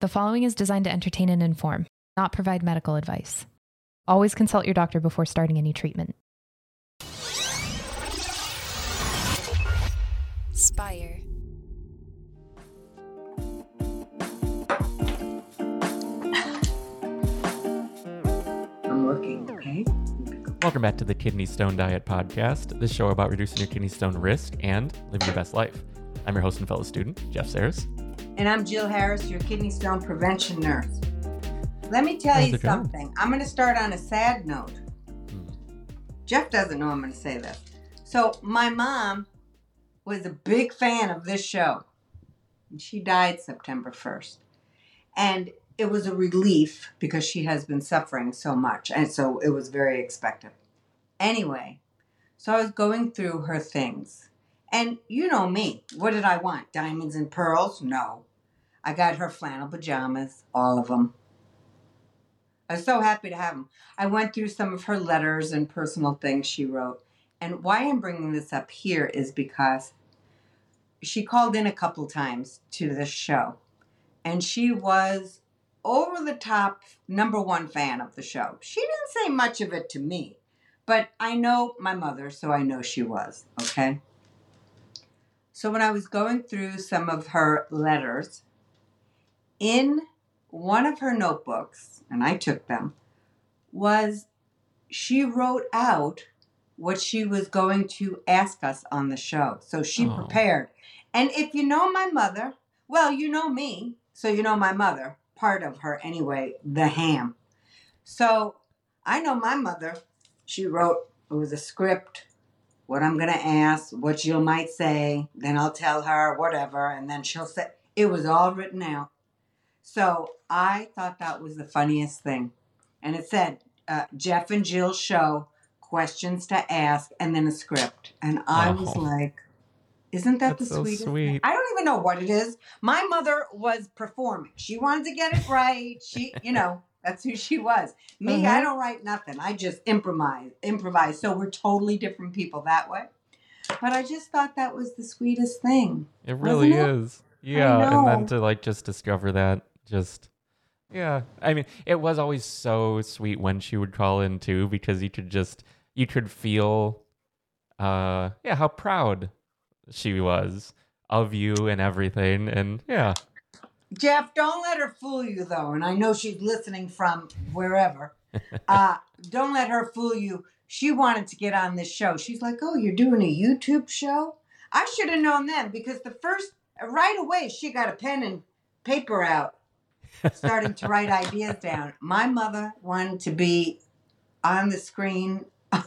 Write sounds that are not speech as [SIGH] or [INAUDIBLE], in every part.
The following is designed to entertain and inform, not provide medical advice. Always consult your doctor before starting any treatment. Spire. [LAUGHS] I'm looking, okay? Welcome back to the Kidney Stone Diet Podcast, the show about reducing your kidney stone risk and living your best life. I'm your host and fellow student, Jeff Sayers. And I'm Jill Harris, your kidney stone prevention nurse. Let me tell How's you it going? something. I'm going to start on a sad note. Hmm. Jeff doesn't know I'm going to say this. So, my mom was a big fan of this show. And she died September 1st. And it was a relief because she has been suffering so much. And so it was very expected. Anyway, so I was going through her things. And you know me. What did I want? Diamonds and pearls? No. I got her flannel pajamas, all of them. I was so happy to have them. I went through some of her letters and personal things she wrote. And why I'm bringing this up here is because she called in a couple times to this show. And she was over the top number one fan of the show. She didn't say much of it to me, but I know my mother, so I know she was, okay? So when I was going through some of her letters, in one of her notebooks, and I took them, was she wrote out what she was going to ask us on the show. So she Oh. prepared. And if you know my mother, well, you know me, so you know my mother, part of her anyway, the ham. So I know my mother. She wrote, it was a script, what I'm going to ask, what Jill might say, then I'll tell her, whatever, and then she'll say, it was all written out. So I thought that was the funniest thing. And it said, uh, Jeff and Jill show questions to ask and then a script. And I was like, isn't that That's the so sweetest? sweet. I don't even know what it is. My mother was performing. She wanted to get it right. She, you know, that's who she was. Me, I Mhm. don't write nothing. I just improvise, improvise. So we're totally different people that way. But I just thought that was the sweetest thing. It really it? is. Yeah, and then to like just discover that, just yeah. I mean, it was always so sweet when she would call in too, because you could just you could feel, uh, yeah, how proud she was of you and everything, and yeah, Jeff, don't let her fool you though. And I know she's listening from wherever. [LAUGHS] Uh, don't let her fool you. She wanted to get on this show. She's like, "Oh, you're doing a YouTube show?" I should have known then because the first right away she got a pen and paper out, starting to write ideas down. My mother wanted to be on the screen. [LAUGHS] I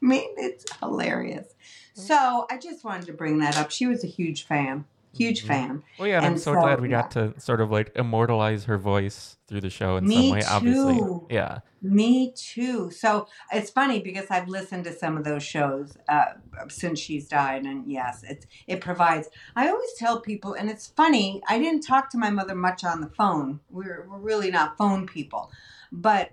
mean, it's hilarious. So I just wanted to bring that up. She was a huge fan, huge Mhm. fan. Well, yeah, and, I'm so, so, glad we yeah. got to sort of like immortalize her voice through the show in Me some way. Obviously, yeah. Me too. So it's funny because I've listened to some of those shows uh, since she's died, and yes, it it provides. I always tell people, and it's funny. I didn't talk to my mother much on the phone. We're we're really not phone people, but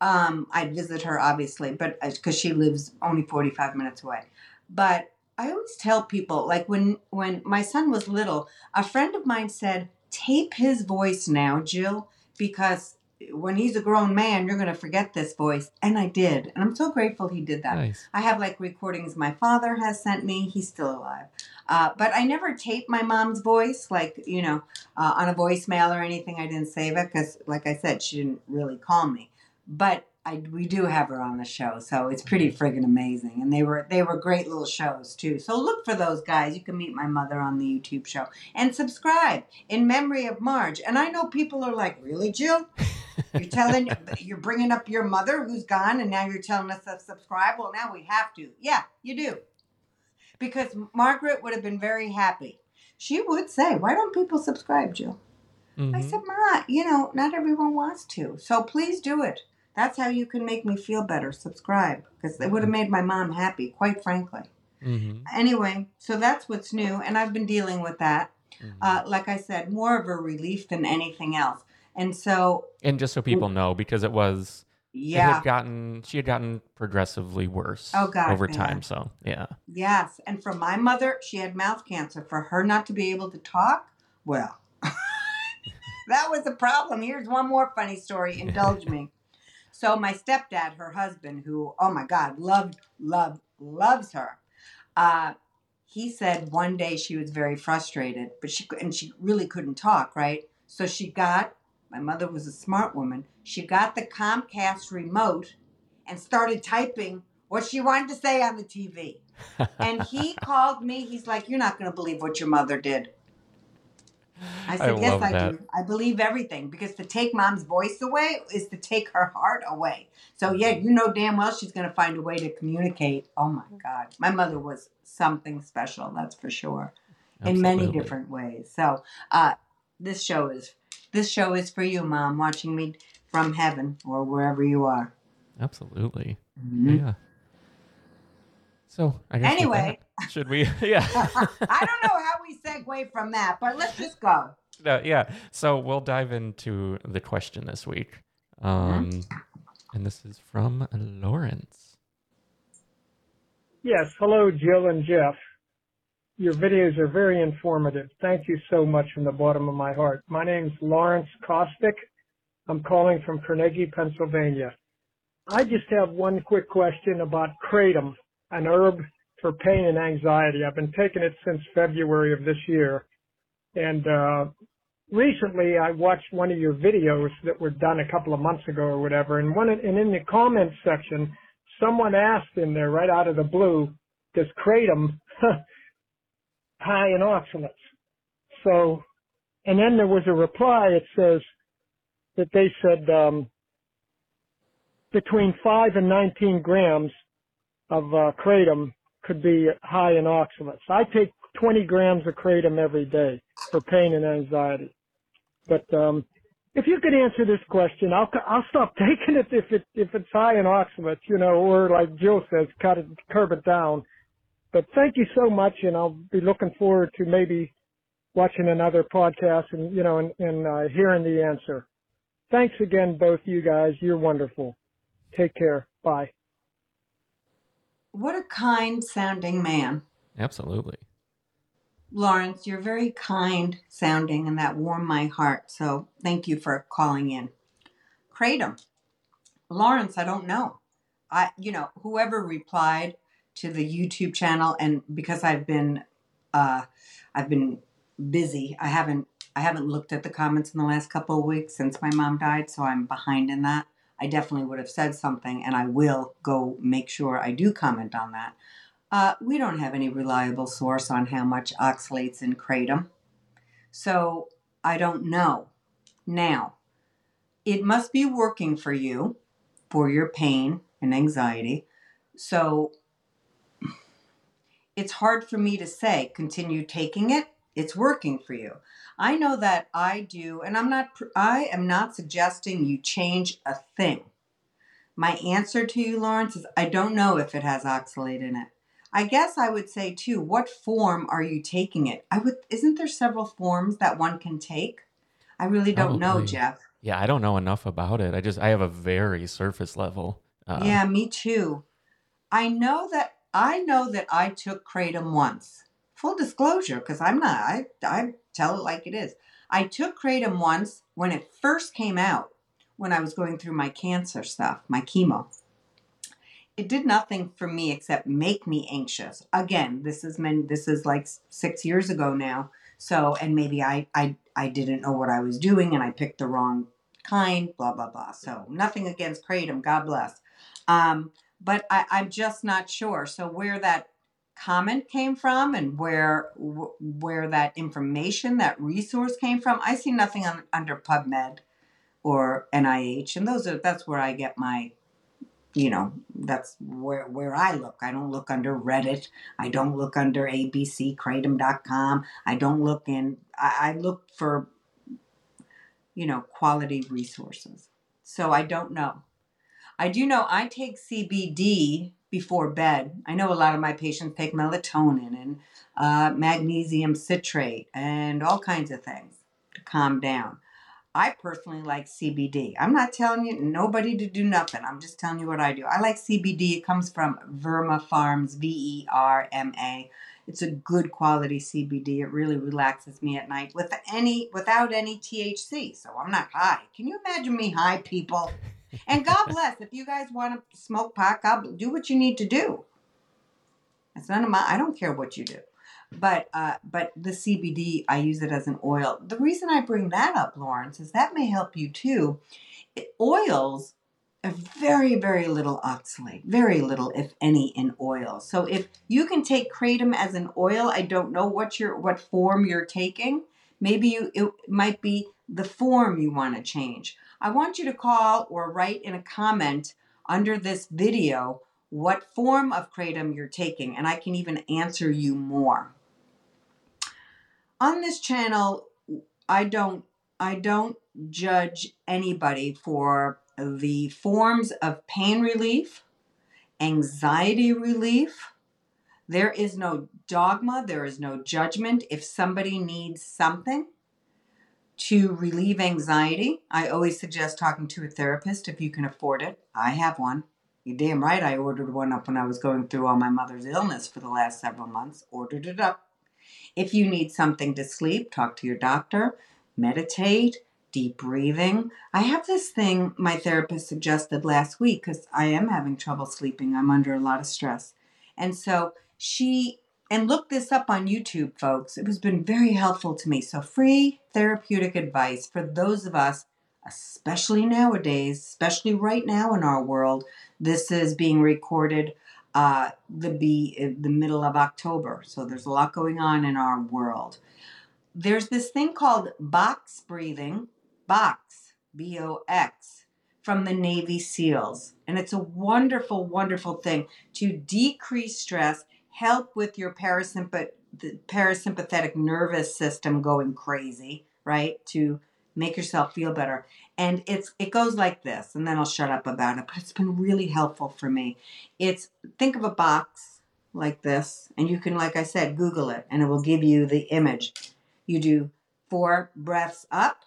um, I'd visit her obviously, but because she lives only forty five minutes away. But I always tell people, like when when my son was little, a friend of mine said, "Tape his voice now, Jill, because." when he's a grown man, you're going to forget this voice. And I did. And I'm so grateful he did that. Nice. I have like recordings my father has sent me. He's still alive. Uh, but I never taped my mom's voice, like, you know, uh, on a voicemail or anything. I didn't save it because, like I said, she didn't really call me. But I, we do have her on the show, so it's pretty friggin' amazing. And they were they were great little shows too. So look for those guys. You can meet my mother on the YouTube show and subscribe in memory of Marge. And I know people are like, really, Jill? You're [LAUGHS] telling, you're bringing up your mother who's gone, and now you're telling us to subscribe. Well, now we have to. Yeah, you do, because Margaret would have been very happy. She would say, "Why don't people subscribe, Jill?" I Mhm. said, "Ma, you know, not everyone wants to, so please do it. That's how you can make me feel better. Subscribe, because it would have made my mom happy, quite frankly." Mhm. Anyway, so that's what's new, and I've been dealing with that. Mhm. Uh, like I said, more of a relief than anything else. And so, and just so people know, because it was it yeah, had gotten she had gotten progressively worse Oh, God, over yeah. time. So yeah, Yes, and for my mother, she had mouth cancer. For her not to be able to talk, well, [LAUGHS] that was the problem. Here's one more funny story. [LAUGHS] Indulge me. So my stepdad, her husband, who oh my God, loved, loved, loves her. Uh, he said one day she was very frustrated, but she and she really couldn't talk, right? So she got my mother was a smart woman. She got the Comcast remote and started typing what she wanted to say on the TV. and he [LAUGHS] called me. He's like, "You're not going to believe what your mother did." I said, I "Yes, I that. do. I believe everything because to take mom's voice away is to take her heart away. So yeah, you know damn well she's going to find a way to communicate. Oh my God, my mother was something special. That's for sure, in many different ways. So uh, this show is this show is for you, mom, watching me from heaven or wherever you are. Absolutely. Mhm. Yeah. So I guess Anyway. that, should we? [LAUGHS] Yeah. [LAUGHS] I don't know how we segue from that, but let's just go. No, yeah. So we'll dive into the question this week. Um, and this is from Lawrence. Yes, hello, Jill and Jeff. Your videos are very informative. Thank you so much from the bottom of my heart. My name's Lawrence Kostick. I'm calling from Carnegie, Pennsylvania. I just have one quick question about kratom, an herb for pain and anxiety. I've been taking it since February of this year. And uh, recently I watched one of your videos that were done a couple of months ago or whatever. And, one, and in the comments section, someone asked in there right out of the blue, does kratom [LAUGHS] high in oxalates? So, and then there was a reply. It says that they said um, between five and 19 grams of uh, kratom could be high in oxalates. I take 20 grams of kratom every day for pain and anxiety. But um, if you could answer this question, I'll I'll stop [LAUGHS] taking it if it if it's high in oxalates, you know, or like Jill says, cut it, curb it down. But thank you so much, and I'll be looking forward to maybe watching another podcast and you know and, and uh, hearing the answer. Thanks again, both you guys. You're wonderful. Take care. Bye. What a kind sounding man. Absolutely. Lawrence, you're very kind sounding, and that warmed my heart. So thank you for calling in. Kratom. Lawrence, I don't know. I, you know, whoever replied to the YouTube channel, and because I've been, uh, I've been busy. I haven't, I haven't looked at the comments in the last couple of weeks since my mom died, so I'm behind in that. I definitely would have said something, and I will go make sure I do comment on that. Uh, we don't have any reliable source on how much oxalates in kratom, so I don't know. Now, it must be working for you for your pain and anxiety. So it's hard for me to say continue taking it. It's working for you. I know that I do, and I'm not. I am not suggesting you change a thing. My answer to you, Lawrence, is I don't know if it has oxalate in it. I guess I would say too, what form are you taking it? I would. Isn't there several forms that one can take? I really don't know, Jeff. Yeah, I don't know enough about it. I just I have a very surface level. Uh, yeah, me too. I know that I know that I took kratom once. Full disclosure, because I'm not. I I tell it like it is. I took kratom once when it first came out, when I was going through my cancer stuff, my chemo. It did nothing for me except make me anxious. Again, this is men. This is like six years ago now. So, and maybe I I I didn't know what I was doing, and I picked the wrong kind. Blah blah blah. So, nothing against kratom. God bless. Um, but I, I'm just not sure. So where that comment came from and where wh- where that information, that resource came from, I see nothing on, under PubMed or NIH, and those are that's where I get my, you know, that's where where I look. I don't look under Reddit. I don't look under abc ABCKratom.com. I don't look in. I, I look for, you know, quality resources. So I don't know. I do know I take CBD before bed. I know a lot of my patients take melatonin and uh, magnesium citrate and all kinds of things to calm down. I personally like CBD. I'm not telling you nobody to do nothing. I'm just telling you what I do. I like CBD. It comes from Verma Farms, V E R M A. It's a good quality CBD. It really relaxes me at night with any without any THC. So I'm not high. Can you imagine me high, people? And God bless if you guys want to smoke pot. God do what you need to do. It's none of my. I don't care what you do. But uh, but the CBD, I use it as an oil. The reason I bring that up, Lawrence, is that may help you too. It, oils are very very little oxalate, very little, if any, in oil. So if you can take kratom as an oil, I don't know what your what form you're taking. Maybe you it might be the form you want to change. I want you to call or write in a comment under this video what form of kratom you're taking, and I can even answer you more. On this channel, I don't I don't judge anybody for the forms of pain relief, anxiety relief. There is no dogma, there is no judgment. If somebody needs something, to relieve anxiety, I always suggest talking to a therapist if you can afford it. I have one. You're damn right I ordered one up when I was going through all my mother's illness for the last several months. Ordered it up. If you need something to sleep, talk to your doctor, meditate, deep breathing. I have this thing my therapist suggested last week because I am having trouble sleeping. I'm under a lot of stress. And so she and look this up on YouTube, folks. It has been very helpful to me. So, free therapeutic advice for those of us, especially nowadays, especially right now in our world. This is being recorded uh, the be the middle of October, so there's a lot going on in our world. There's this thing called box breathing, box B O X, from the Navy SEALs, and it's a wonderful, wonderful thing to decrease stress help with your parasympath- parasympathetic nervous system going crazy, right? To make yourself feel better. And it's it goes like this, and then I'll shut up about it. But it's been really helpful for me. It's think of a box like this, and you can, like I said, Google it, and it will give you the image. You do four breaths up.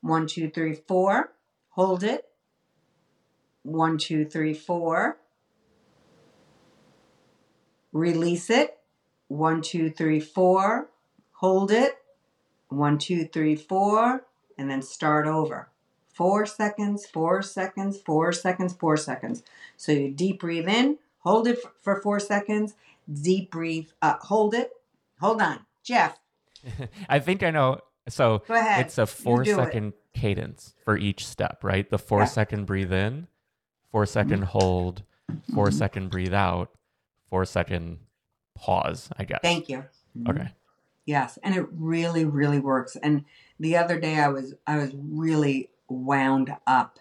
One, two, three, four. Hold it. One, two, three, four release it. One, two, three, four. Hold it. One, two, three, four. And then start over. Four seconds, four seconds, four seconds, four seconds. So you deep breathe in, hold it for four seconds, deep breathe, uh, hold it. Hold on. Jeff. [LAUGHS] I think I know. So it's a four second it. cadence for each step, right? The four yeah. second breathe in, four second hold, 4 second breathe out, four second pause, I guess. Thank you. Okay. Yes, and it really, really works. And the other day, I was I was really wound up,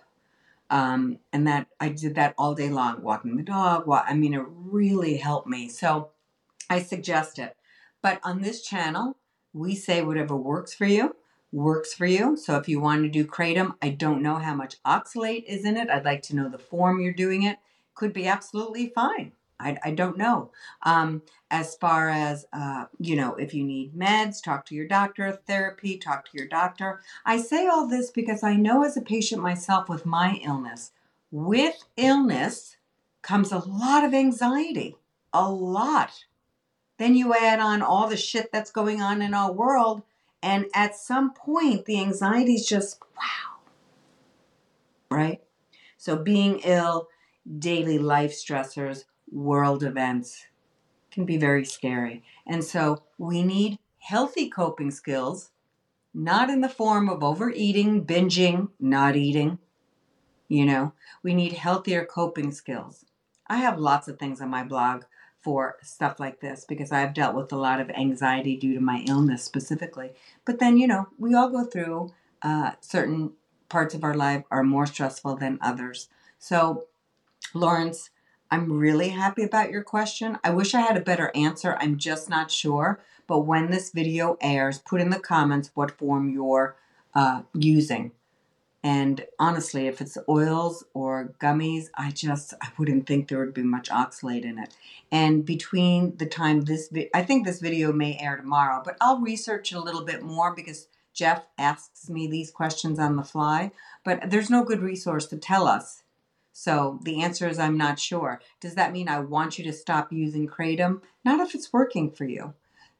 um, and that I did that all day long, walking the dog. Walk, I mean, it really helped me. So I suggest it. But on this channel, we say whatever works for you works for you. So if you want to do kratom, I don't know how much oxalate is in it. I'd like to know the form you're doing it. Could be absolutely fine. I, I don't know. Um, as far as, uh, you know, if you need meds, talk to your doctor, therapy, talk to your doctor. I say all this because I know as a patient myself with my illness, with illness comes a lot of anxiety, a lot. Then you add on all the shit that's going on in our world, and at some point, the anxiety is just wow. Right? So, being ill, daily life stressors, world events can be very scary. And so we need healthy coping skills, not in the form of overeating, binging, not eating. You know, we need healthier coping skills. I have lots of things on my blog for stuff like this because I've dealt with a lot of anxiety due to my illness specifically. But then, you know, we all go through uh, certain parts of our life are more stressful than others. So, Lawrence, I'm really happy about your question. I wish I had a better answer. I'm just not sure. But when this video airs, put in the comments what form you're uh, using. And honestly, if it's oils or gummies, I just I wouldn't think there would be much oxalate in it. And between the time this, vi- I think this video may air tomorrow, but I'll research it a little bit more because Jeff asks me these questions on the fly. But there's no good resource to tell us So the answer is I'm not sure. Does that mean I want you to stop using kratom? Not if it's working for you.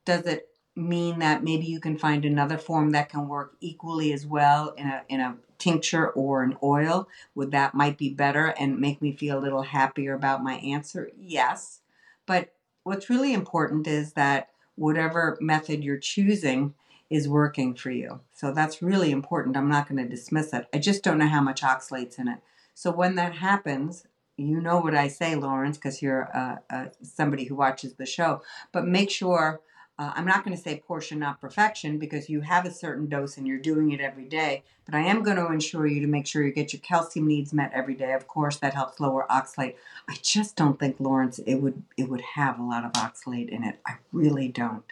Does it mean that maybe you can find another form that can work equally as well in a in a tincture or an oil? Would that might be better and make me feel a little happier about my answer? Yes. But what's really important is that whatever method you're choosing is working for you. So that's really important. I'm not going to dismiss it. I just don't know how much oxalate's in it. So when that happens, you know what I say, Lawrence, because you're uh, uh, somebody who watches the show. But make sure uh, I'm not going to say portion, not perfection, because you have a certain dose and you're doing it every day. But I am going to ensure you to make sure you get your calcium needs met every day. Of course, that helps lower oxalate. I just don't think, Lawrence, it would it would have a lot of oxalate in it. I really don't.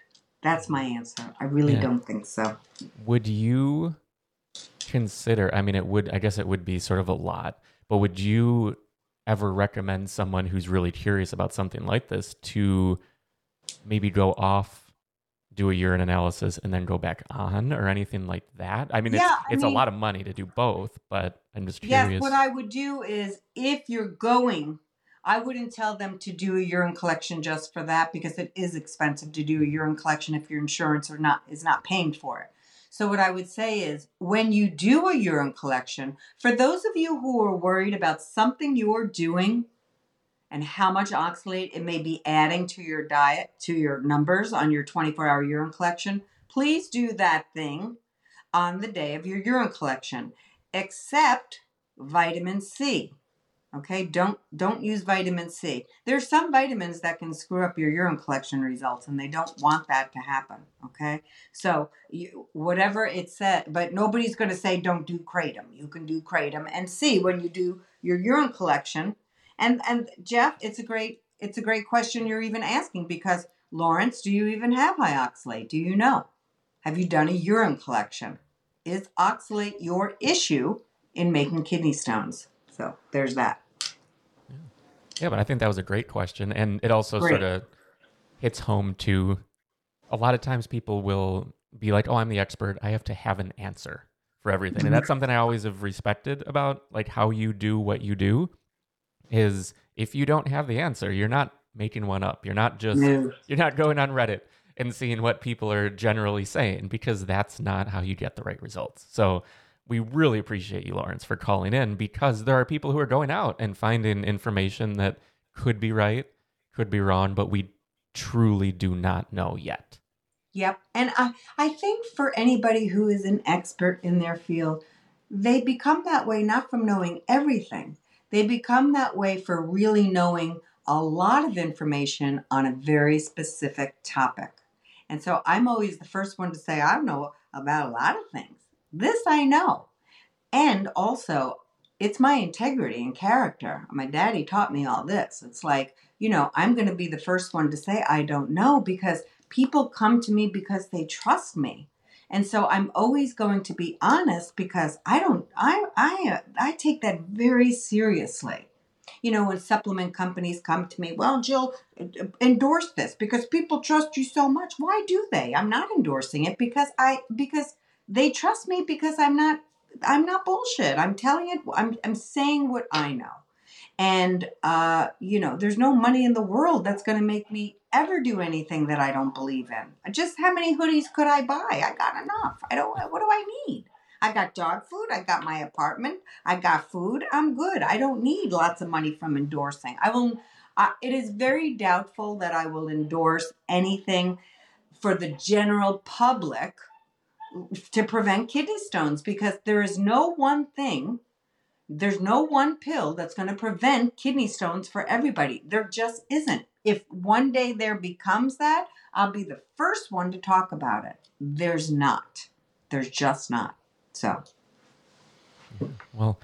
That's my answer. I really Yeah. don't think so. Would you consider? I mean, it would. I guess it would be sort of a lot, but would you ever recommend someone who's really curious about something like this to maybe go off, do a urine analysis, and then go back on, or anything like that? I mean, Yeah, it's I it's mean- a lot of money to do both, but I'm just curious. Yes, what I would do is if you're going, I wouldn't tell them to do a urine collection just for that because it is expensive to do a urine collection if your insurance or not is not paying for it. So what I would say is when you do a urine collection, for those of you who are worried about something you're doing and how much oxalate it may be adding to your diet, to your numbers on your 24-hour urine collection, please do that thing on the day of your urine collection except vitamin C. Okay, don't don't use vitamin C. There's some vitamins that can screw up your urine collection results, and they don't want that to happen. Okay, so you, whatever it said, but nobody's going to say don't do kratom. You can do kratom and see when you do your urine collection. And and Jeff, it's a great it's a great question you're even asking because Lawrence, do you even have high oxalate? Do you know? Have you done a urine collection? Is oxalate your issue in making kidney stones? So there's that. Yeah, but I think that was a great question. And it also Great. sort of hits home to a lot of times people will be like, oh, I'm the expert. I have to have an answer for everything. And Mm-hmm. that's something I always have respected about like how you do what you do is if you don't have the answer, you're not making one up. You're not just No. you're not going on Reddit and seeing what people are generally saying because that's not how you get the right results. So we really appreciate you, Lawrence, for calling in because there are people who are going out and finding information that could be right, could be wrong, but we truly do not know yet. Yep. And I, I think for anybody who is an expert in their field, they become that way not from knowing everything. They become that way for really knowing a lot of information on a very specific topic. And so I'm always the first one to say, I know about a lot of things. This I know. And also, it's my integrity and character. My daddy taught me all this. It's like, you know, I'm going to be the first one to say I don't know because people come to me because they trust me. And so I'm always going to be honest because I don't I I I take that very seriously. You know, when supplement companies come to me, well, Jill, endorse this because people trust you so much. Why do they? I'm not endorsing it because I because they trust me because I'm not I'm not bullshit. I'm telling it I'm I'm saying what I know. And uh, you know, there's no money in the world that's going to make me ever do anything that I don't believe in. Just how many hoodies could I buy? I got enough. I don't. What do I need? I got dog food. I got my apartment. I got food. I'm good. I don't need lots of money from endorsing. I will. Uh, it is very doubtful that I will endorse anything for the general public to prevent kidney stones because there is no one thing there's no one pill that's going to prevent kidney stones for everybody. There just isn't. If one day there becomes that, I'll be the first one to talk about it. There's not. There's just not. So, Well,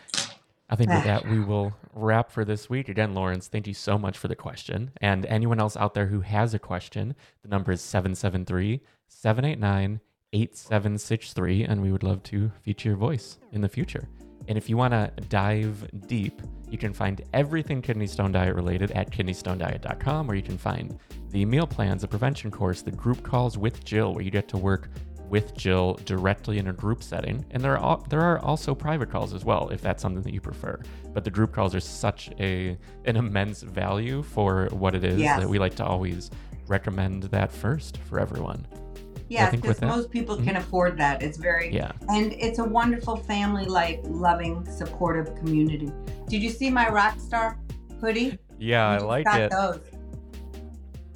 I think with that, we will wrap for this week. Again, Lawrence, thank you so much for the question. And anyone else out there who has a question, the number is 773 789 8763. And we would love to feature your voice in the future. And if you want to dive deep, you can find everything kidney stone diet related at kidneystonediet.com, where you can find the meal plans, the prevention course, the group calls with Jill, where you get to work with Jill directly in a group setting, and there are there are also private calls as well if that's something that you prefer. But the group calls are such a an immense value for what it is Yes. that we like to always recommend that first for everyone. Think because Mm-hmm. most people can afford that. It's very Yeah. and it's a wonderful family like loving, supportive community. Did you see my rock star hoodie? Yeah, I like got it. Those.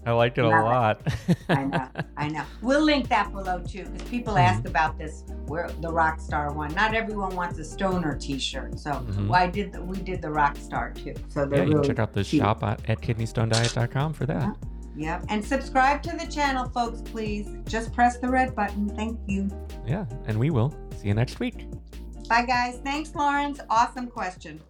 I liked it a Love it. lot. I know, I know. We'll link that below too, because people Mhm. ask about this. Where the rock star one? Not everyone wants a stoner T-shirt, so Mhm. well, I did. The, we did the rock star too. So yeah, they're you can check out the cute. shop at, at kidneystonediet.com for that. Yep. And subscribe to the channel, folks, please. Just press the red button. Thank you. Yeah, and we will see you next week. Bye, guys. Thanks, Lawrence. Awesome question.